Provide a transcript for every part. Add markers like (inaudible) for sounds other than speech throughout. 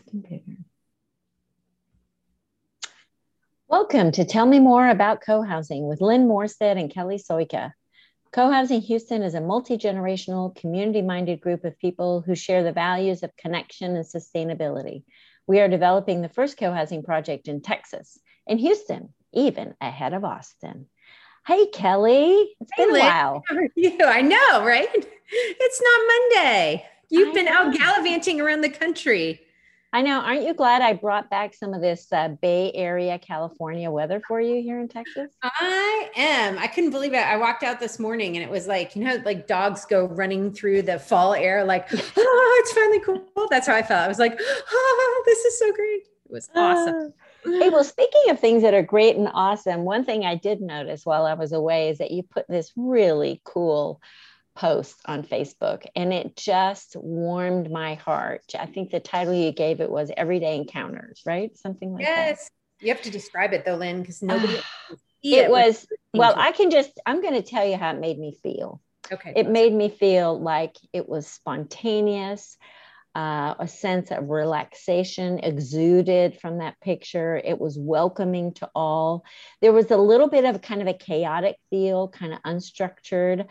computer. Welcome to Tell Me More About Co-Housing with Lynn Morstead and Kelly Soika. Co-Housing Houston is a multi-generational, community-minded group of people who share the values of connection and sustainability. We are developing the first co-housing project in Texas, in Houston, even ahead of Austin. Hey, Kelly, it's hey, been Lynn, a while. How are you? I know, right? It's not Monday. You've I been know. out gallivanting around the country. I know. Aren't you glad I brought back some of this uh, Bay Area, California weather for you here in Texas? I am. I couldn't believe it. I walked out this morning and it was like, you know, like dogs go running through the fall air, like, oh, (laughs) it's finally cool. That's how I felt. I was like, oh, this is so great. It was awesome. Uh, hey, well, speaking of things that are great and awesome, one thing I did notice while I was away is that you put this really cool post on Facebook and it just warmed my heart. I think the title you gave it was Everyday Encounters, right? Something like yes. that. Yes. You have to describe it though, Lynn, because nobody it, it was well, I can just I'm gonna tell you how it made me feel. Okay. It made me feel like it was spontaneous. Uh, a sense of relaxation exuded from that picture. It was welcoming to all. There was a little bit of kind of a chaotic feel, kind of unstructured,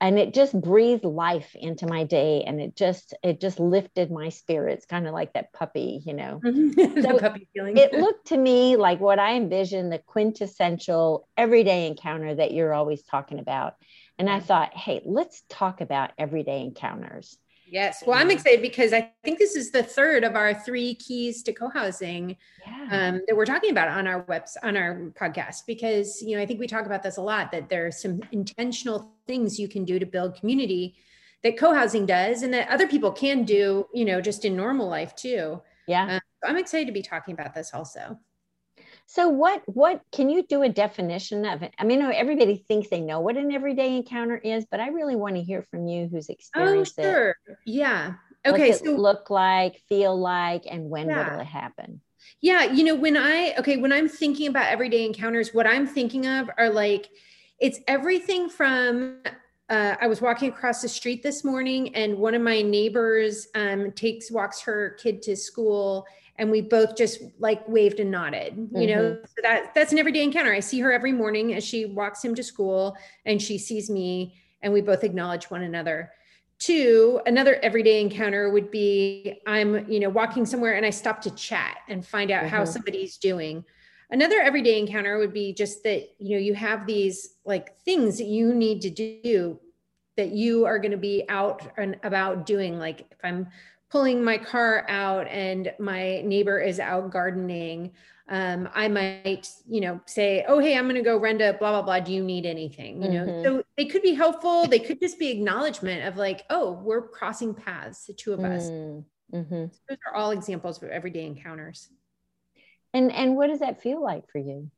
and it just breathed life into my day and it just it just lifted my spirits kind of like that puppy you know? Mm-hmm. (laughs) so puppy feeling it looked to me like what i envisioned the quintessential everyday encounter that you're always talking about. And i thought hey let's talk about everyday encounters Yes. Well, I'm excited because I think this is the third of our three keys to co-housing yeah. um, that we're talking about on our webs on our podcast. Because you know, I think we talk about this a lot that there are some intentional things you can do to build community that co-housing does, and that other people can do. You know, just in normal life too. Yeah. Um, I'm excited to be talking about this also. So what what can you do a definition of it? I mean, everybody thinks they know what an everyday encounter is, but I really want to hear from you who's experienced oh, sure. it. Yeah. Okay. So look like, feel like, and when yeah. will it happen? Yeah, you know, when I okay, when I'm thinking about everyday encounters, what I'm thinking of are like it's everything from uh, I was walking across the street this morning, and one of my neighbors um, takes walks her kid to school, and we both just like waved and nodded mm-hmm. you know mm-hmm. so that that's an everyday encounter i see her every morning as she walks him to school and she sees me and we both acknowledge one another two another everyday encounter would be i'm you know walking somewhere and i stop to chat and find out mm-hmm. how somebody's doing another everyday encounter would be just that you know you have these like things that you need to do that you are going to be out and about doing like if i'm pulling my car out and my neighbor is out gardening um, i might you know say oh hey i'm going to go renda blah blah blah do you need anything you know mm-hmm. so they could be helpful they could just be acknowledgement of like oh we're crossing paths the two of us mm-hmm. mm-hmm. so those are all examples of everyday encounters and and what does that feel like for you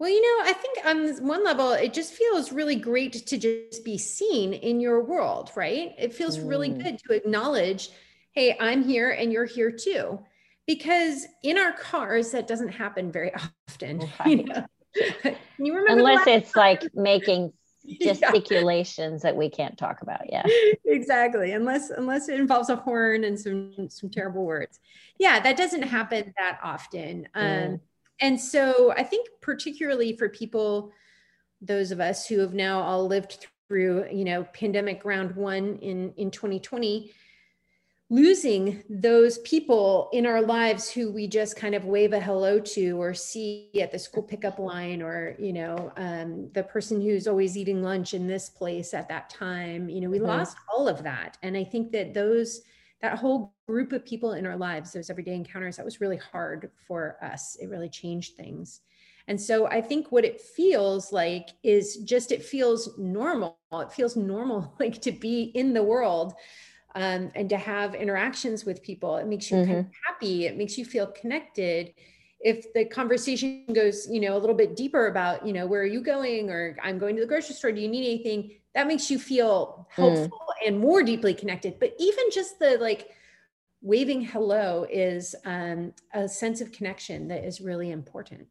well, you know, I think on one level, it just feels really great to just be seen in your world, right? It feels mm. really good to acknowledge hey, I'm here and you're here too. Because in our cars, that doesn't happen very often. (laughs) Right. You, know? you remember unless it's time? like making (laughs) gesticulations yeah. that we can't talk about yeah exactly unless unless it involves a horn and some some terrible words yeah that doesn't happen that often mm. um and so i think particularly for people those of us who have now all lived through you know pandemic round one in in 2020 losing those people in our lives who we just kind of wave a hello to or see at the school pickup line or you know um, the person who's always eating lunch in this place at that time you know we mm-hmm. lost all of that and i think that those that whole group of people in our lives those everyday encounters that was really hard for us it really changed things and so I think what it feels like is just it feels normal. It feels normal (laughs) like to be in the world um, and to have interactions with people. It makes you mm-hmm. kind of happy. It makes you feel connected. If the conversation goes, you know, a little bit deeper about, you know, where are you going, or I'm going to the grocery store. Do you need anything? That makes you feel helpful mm. and more deeply connected. But even just the like waving hello is um, a sense of connection that is really important.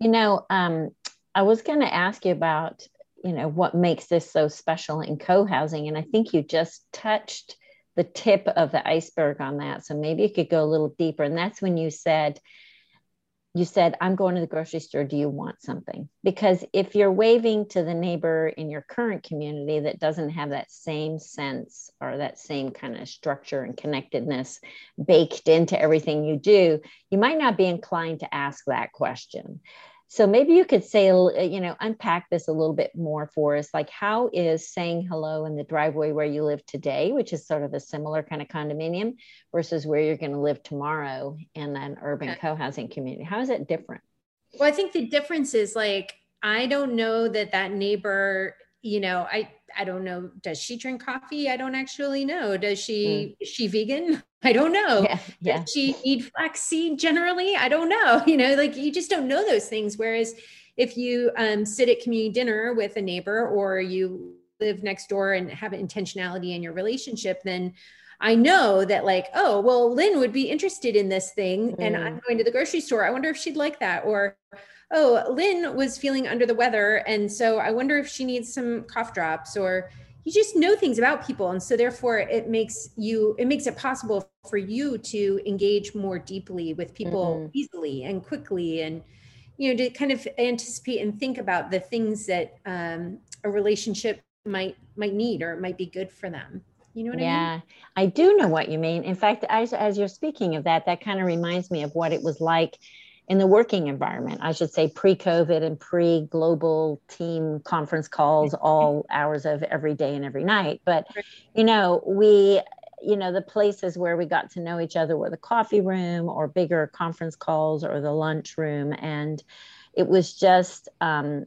You know, um, I was going to ask you about you know what makes this so special in co-housing and i think you just touched the tip of the iceberg on that. So maybe you could go a little deeper. And that's when you said, you said, I'm going to the grocery store. Do you want something? Because if you're waving to the neighbor in your current community that doesn't have that same sense or that same kind of structure and connectedness baked into everything you do, you might not be inclined to ask that question. So maybe you could say, uh, you know, unpack this a little bit more for us. Like, how is saying hello in the driveway where you live today, which is sort of a similar kind of condominium, versus where you're going to live tomorrow in an urban co housing community? How is it different? Well, I think the difference is like, I don't know that that neighbor, you know, I, I don't know. Does she drink coffee? I don't actually know. Does she, mm. is she vegan? (laughs) I don't know. Yeah, yeah. Does she eat flaxseed generally? I don't know. (laughs) You know, like you just don't know those things. Whereas if you um, sit at community dinner with a neighbor or you live next door and have intentionality in your relationship, then I know that like, oh, well, Lynn would be interested in this thing mm. and I'm going to the grocery store. I wonder if she'd like that. Or, oh, Lynn was feeling under the weather. And so I wonder if she needs some cough drops or, you just know things about people and so therefore it makes you it makes it possible for you to engage more deeply with people mm-hmm. easily and quickly and you know to kind of anticipate and think about the things that um, a relationship might might need or it might be good for them you know what yeah, I mean? Yeah, I do know what you mean. In fact, as, as you're speaking of that, that kind of reminds me of what it was like in the working environment, I should say pre COVID and pre global team conference calls, all hours of every day and every night. But, you know, we, you know, the places where we got to know each other were the coffee room or bigger conference calls or the lunch room. And it was just, um,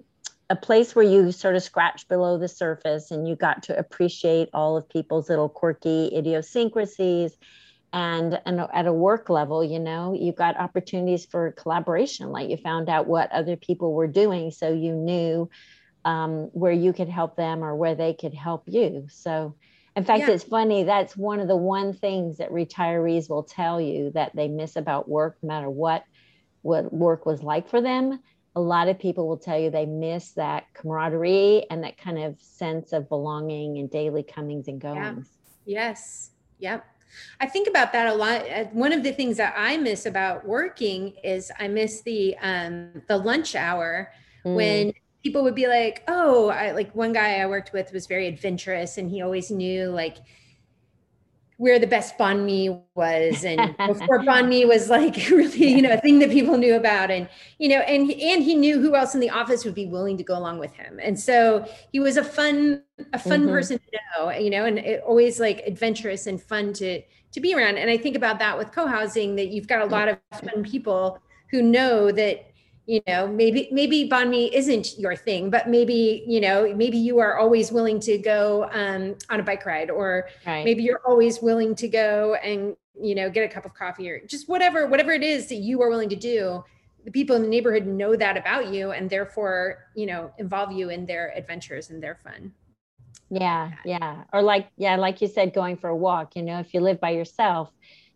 a place where you sort of scratch below the surface and you got to appreciate all of people's little quirky idiosyncrasies and, and at a work level you know you got opportunities for collaboration like you found out what other people were doing so you knew um, where you could help them or where they could help you. So in fact yeah. it's funny that's one of the one things that retirees will tell you that they miss about work no matter what what work was like for them. A lot of people will tell you they miss that camaraderie and that kind of sense of belonging and daily comings and goings. Yeah. yes. Yep I think about that a lot. Uh, one of the things that I miss about working is I miss the um, the lunch hour mm. when people would be like, "Oh, I like one guy I worked with was very adventurous, and he always knew like." Where the best banh mi was. And (laughs) before banh mi was like (laughs) really you know a thing that people knew about. And you know and and he knew who else in the office would be willing to go along with him. And so he was a fun a fun mm-hmm. person to know you know and it, always like adventurous and fun to to be around. And i think about that with co-housing that you've got a lot of fun people who know that you know maybe maybe banh mi isn't your thing but maybe you know maybe you are always willing to go um, on a bike ride or right. maybe you're always willing to go and you know get a cup of coffee or just whatever whatever it is that you are willing to do. The people in the neighborhood know that about you and therefore you know involve you in their adventures and their fun. Yeah yeah. or like yeah like you said going for a walk you know if you live by yourself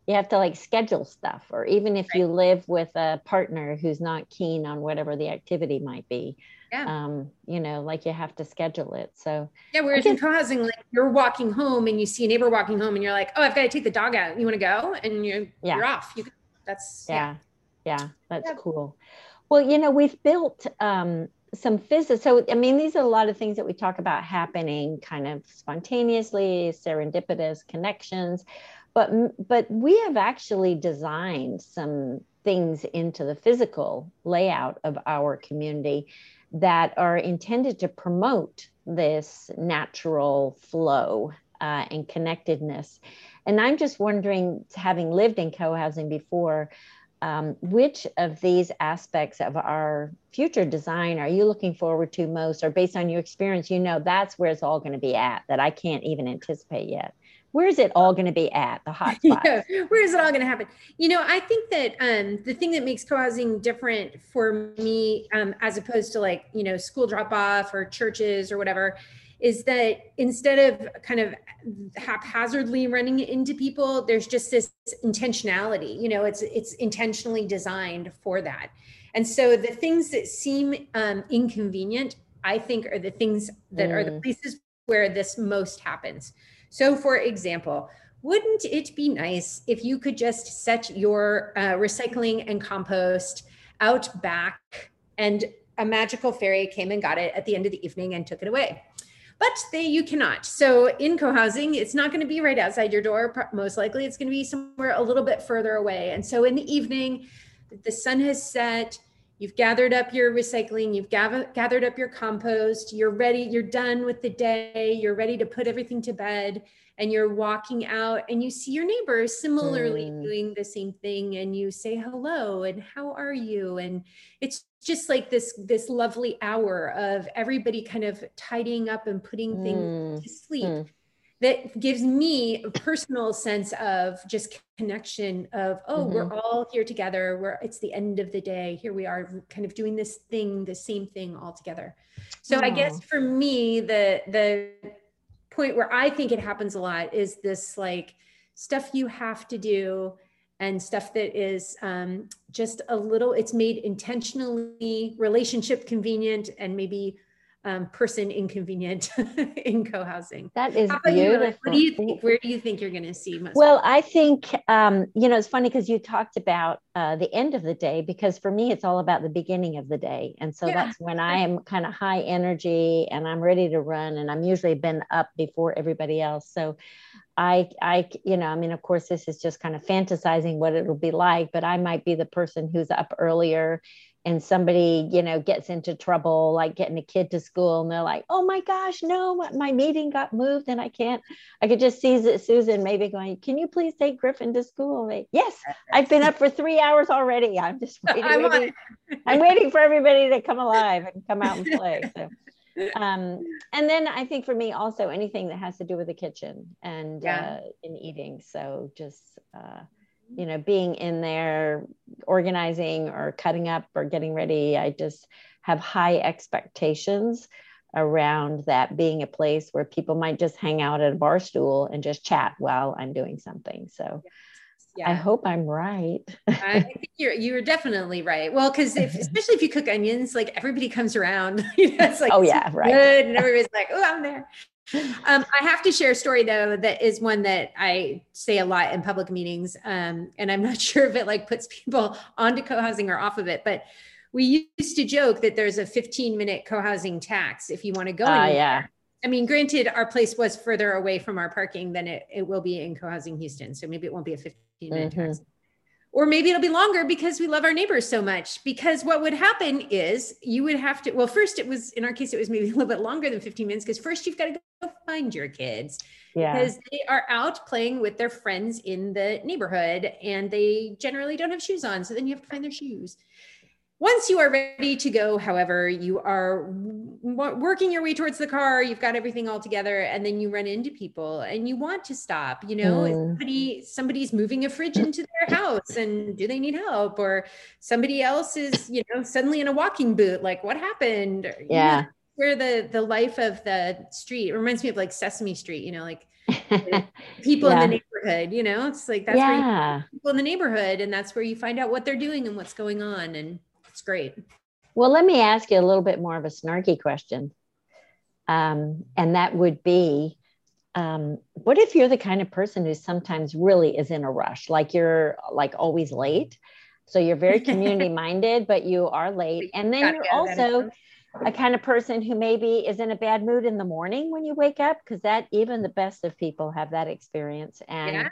you have to like schedule stuff or even if right. you live with a partner who's not keen on whatever the activity might be yeah. um you know like you have to schedule it so yeah whereas in co-housing like you're walking home and you see a neighbor walking home and you're like oh i've got to take the dog out you want to go and you're yeah. you're off you that's yeah yeah, yeah that's yeah. cool well you know we've built um some physics so i mean these are a lot of things that we talk about happening kind of spontaneously serendipitous connections but but we have actually designed some things into the physical layout of our community that are intended to promote this natural flow uh, and connectedness. And i'm just wondering having lived in co-housing before um, which of these aspects of our future design are you looking forward to most? Or based on your experience you know that's where it's all going to be at that i can't even anticipate yet where's it all going to be at the hot (laughs) spot yeah, where is it all going to happen you know i think that um, the thing that makes co-housing different for me um, as opposed to like you know school drop off or churches or whatever is that instead of kind of haphazardly running into people there's just this intentionality you know it's it's intentionally designed for that and so the things that seem um, inconvenient i think are the things that mm. are the mm. places where this most happens so, for example, wouldn't it be nice if you could just set your uh, recycling and compost out back and a magical fairy came and got it at the end of the evening and took it away? But they, you cannot. So in co-housing, it's not going to be right outside your door. Most likely, it's going to be somewhere a little bit further away. And so in the evening, the sun has set You've gathered up your recycling, you've gathered up your compost, you're ready, you're done with the day, you're ready to put everything to bed, and you're walking out and you see your neighbors similarly mm. doing the same thing and you say hello and how are you and it's just like this this lovely hour of everybody kind of tidying up and putting things mm. to sleep. Mm that gives me a personal sense of just connection of oh mm-hmm. we're all here together. We're it's the end of the day. Here we are kind of doing this thing the same thing all together. So i guess for me the the point where i think it happens a lot is this like stuff you have to do and stuff that is um, just a little it's made intentionally relationship convenient and maybe um, person inconvenient (laughs) in co-housing. That is beautiful. You? What do you think? Where do you think you're going to see most? Well, I think um, you know it's funny because you talked about uh, the end of the day because for me it's all about the beginning of the day, and so yeah. that's when I am kind of high energy and I'm ready to run, and I'm usually been up before everybody else. So I, I, you know, I mean, of course, this is just kind of fantasizing what it'll be like, but I might be the person who's up earlier and somebody you know gets into trouble like getting a kid to school and they're like oh my gosh no my meeting got moved and i can't i could just see susan maybe going can you please take griffin to school like, yes i've been up for three hours already i'm just (laughs) waiting, I'm, waiting. I'm waiting for everybody to come alive and come out and (laughs) play so um, and then i think for me also anything that has to do with the kitchen and yeah. uh, in eating so just uh, you know being in there organizing or cutting up or getting ready i just have high expectations around that being a place where people might just hang out at a bar stool and just chat while i'm doing something so yeah. I hope I'm right. I think you're you're definitely right. Well, because (laughs) especially if you cook onions, like everybody comes around. (laughs) you know, it's like oh yeah, right. Good, and everybody's like, oh, I'm there. Um, I have to share a story though that is one that I say a lot in public meetings, um, and I'm not (laughs) sure if it like puts people onto co-housing or off of it, but we used to joke that there's a 15 minute co-housing tax if you want to go. Uh, yeah. I mean, granted, our place was further away from our parking than it, it will be in co-housing Houston, so maybe it won't be a 15 minute mm-hmm. tax or maybe it'll be longer because we love our neighbors so much because what would happen is you would have to well first it was in our case it was maybe a little bit longer than 15 minutes because first you've got to go find your kids yeah. because they are out playing with their friends in the neighborhood and they generally don't have shoes on so then you have to find their shoes once you are ready to go, however, you are working your way towards the car, you've got everything all together, and then you run into people and you want to stop. You know, mm. somebody somebody's moving a fridge into their house, and do they need help? Or somebody else is, you know, suddenly in a walking boot. Like, what happened? Yeah. You know, where the the life of the street it reminds me of like Sesame Street. You know, like (laughs) people yeah. in the neighborhood. You know, it's like that's yeah. where people in the neighborhood, and that's where you find out what they're doing and what's going on and it's great. Well, let me ask you a little bit more of a snarky question. Um, and that would be um, what if you're the kind of person who sometimes really is in a rush, like you're like always late? So you're very (laughs) community minded, but you are late. And then you're also a kind of person who maybe is in a bad mood in the morning when you wake up because that even the best of people have that experience. And yeah.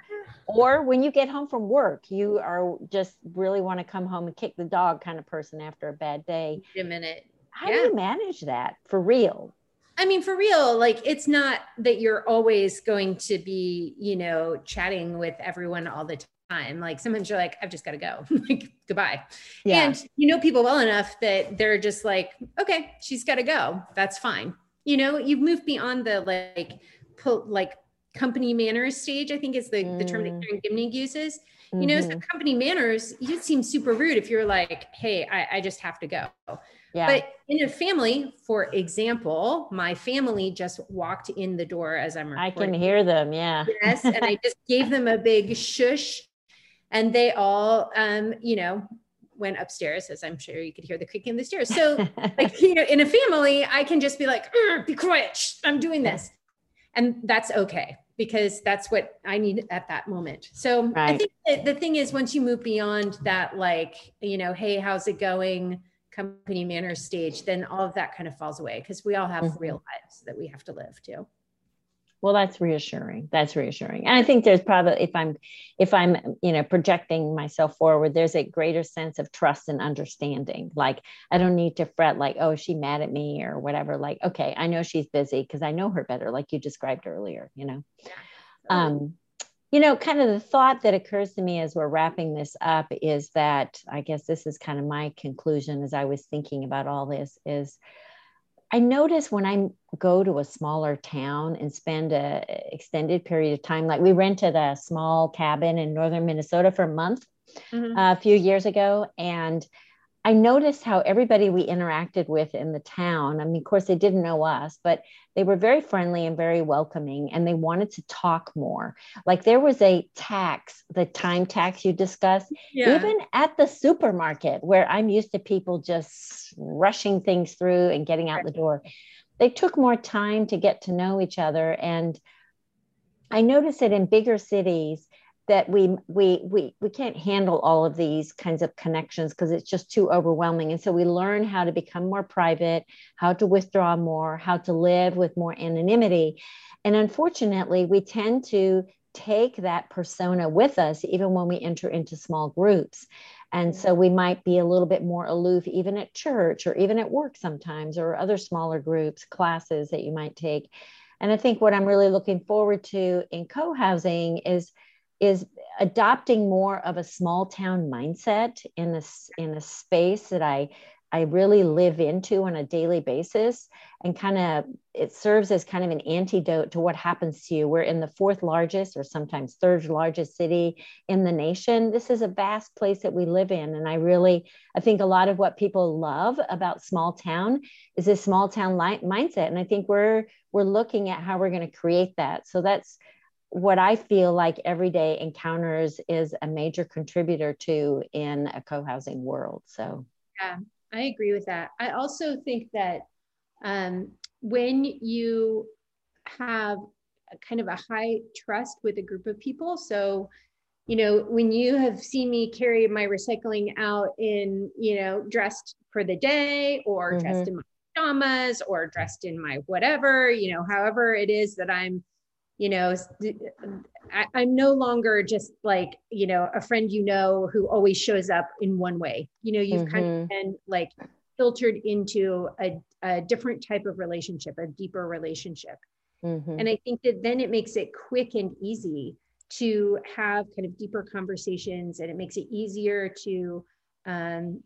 or when you get home from work you are just really want to come home and kick the dog kind of person after a bad day. A minute. How yeah. do you manage that? For real? I mean, for real, like it's not that you're always going to be, you know, chatting with everyone all the time. Like sometimes you're like, I've just got to go. (laughs) like goodbye. Yeah. And you know people well enough that they're just like, okay, she's got to go. That's fine. You know, you've moved beyond the like, po- like company manners stage. I think is the, mm. the term that mm. Karen Gimnig uses. Mm-hmm. You know, so mm-hmm. company manners, you seem super rude if you're like, hey, I, I just have to go. Yeah. But in a family, for example, my family just walked in the door as I'm recording. I can hear them. Yeah. Yes. And I (laughs) just gave them a big shush and they all um, you know went upstairs as i'm sure you could hear the creaking of the stairs so (laughs) like you know in a family i can just be like be quiet Shh, i'm doing this and that's okay because that's what I need at that moment. So right. I think the thing is, once you move beyond that, like, you know, hey, how's it going? Company manners stage, then all of that kind of falls away because we all have mm-hmm. real lives that we have to live too well that's reassuring. That's reassuring. And i think there's probably if i'm if i'm you know projecting myself forward there's a greater sense of trust and understanding. Like i don't need to fret like oh is she mad at me or whatever. Like okay i know she's busy because i know her better like you described earlier you know? Um you know kind of the thought that occurs to me as we're wrapping this up is that i guess this is kind of my conclusion as i was thinking about all this is I notice when I go to a smaller town and spend a extended period of time, like we rented a small cabin in northern Minnesota for a month mm-hmm. uh, a few years ago, and I noticed how everybody we interacted with in the town, I mean, of course, they didn't know us, but they were very friendly and very welcoming, and they wanted to talk more. Like there was a tax, the time tax you discussed, yeah. even at the supermarket, where I'm used to people just rushing things through and getting out the door. They took more time to get to know each other. And I noticed it in bigger cities that we we we we can't handle all of these kinds of connections because it's just too overwhelming. And so we learn how to become more private how to withdraw more how to live with more anonymity. And unfortunately we tend to take that persona with us even when we enter into small groups. And so we might be a little bit more aloof even at church or even at work sometimes or other smaller groups classes that you might take. And i think what i'm really looking forward to in co-housing is is adopting more of a small town mindset in this in a space that I I really live into on a daily basis and kind of it serves as kind of an antidote to what happens to you. We're in the fourth largest or sometimes third largest city in the nation. This is a vast place that we live in. And I really, I think a lot of what people love about small town is this small town li- mindset. And I think we're we're looking at how we're going to create that. So that's what I feel like everyday encounters is a major contributor to in a co-housing world. So yeah, I agree with that. I also think that um, when you have a kind of a high trust with a group of people, so you know when you have seen me carry my recycling out in you know dressed for the day or mm-hmm. dressed in my pajamas or dressed in my whatever you know however it is that i'm you know I, i'm no longer just like you know a friend you know who always shows up in one way you know you've mm-hmm. kind of mm-hmm. been like filtered into a, a different type of relationship a deeper relationship mm-hmm. and i think that then it makes it quick and easy to have kind of deeper conversations and it makes it easier to um,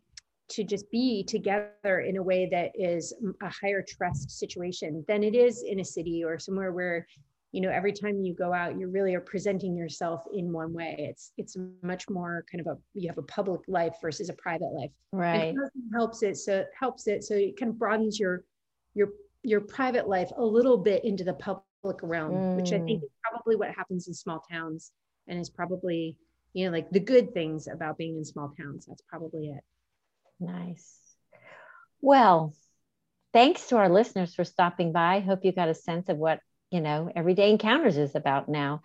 to just be together in a way that is a higher trust situation than it is in a city or somewhere where you know every time you go out you really are presenting yourself in one way. It's it's much more kind of a you have a public life versus a private life. Right. helps it so it helps it so it kind of broadens your your your private life a little bit into the public realm mm. which i think mm. is probably what happens in small towns and is probably you know like the good things about being in small towns. That's probably it. Nice. Well thanks to our listeners for stopping by. Hope you got a sense of what you know, Everyday Encounters is about now.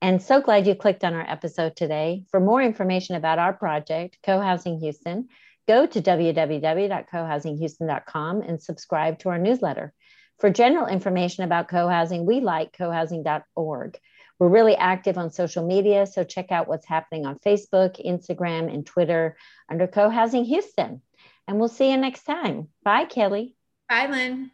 And so glad you clicked on our episode today. For more information about our project, Co-Housing Houston, go to www.cohousinghouston.com and subscribe to our newsletter. For general information about co-housing, we like cohousing.org. We're really active on social media, so check out what's happening on Facebook, Instagram, and Twitter under Co-Housing Houston. And we'll see you next time. Bye, Kelly. Bye, Lynn.